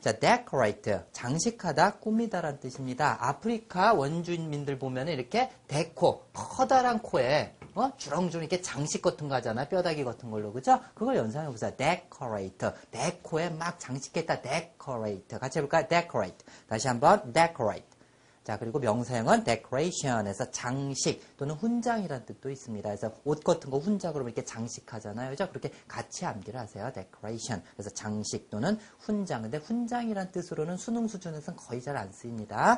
자, decorate. 장식하다, 꾸미다라는 뜻입니다. 아프리카 원주민들 보면 이렇게 데코, 커다란 코에 어? 주렁주렁 이렇게 장식 같은 거 하잖아. 뼈다귀 같은 걸로. 그죠? 그걸 연상해 보세요. decorate. 데코에 막 장식했다. decorate. 같이 해볼까요? decorate. 다시 한번 decorate. 자, 그리고 명사형은 decoration에서 장식 또는 훈장이라는 뜻도 있습니다. 그래서 옷 같은 거 훈장으로 이렇게 장식하잖아요. 그죠? 그렇게 같이 암기를 하세요. decoration. 그래서 장식 또는 훈장. 근데 훈장이라는 뜻으로는 수능 수준에서는 거의 잘 안 쓰입니다.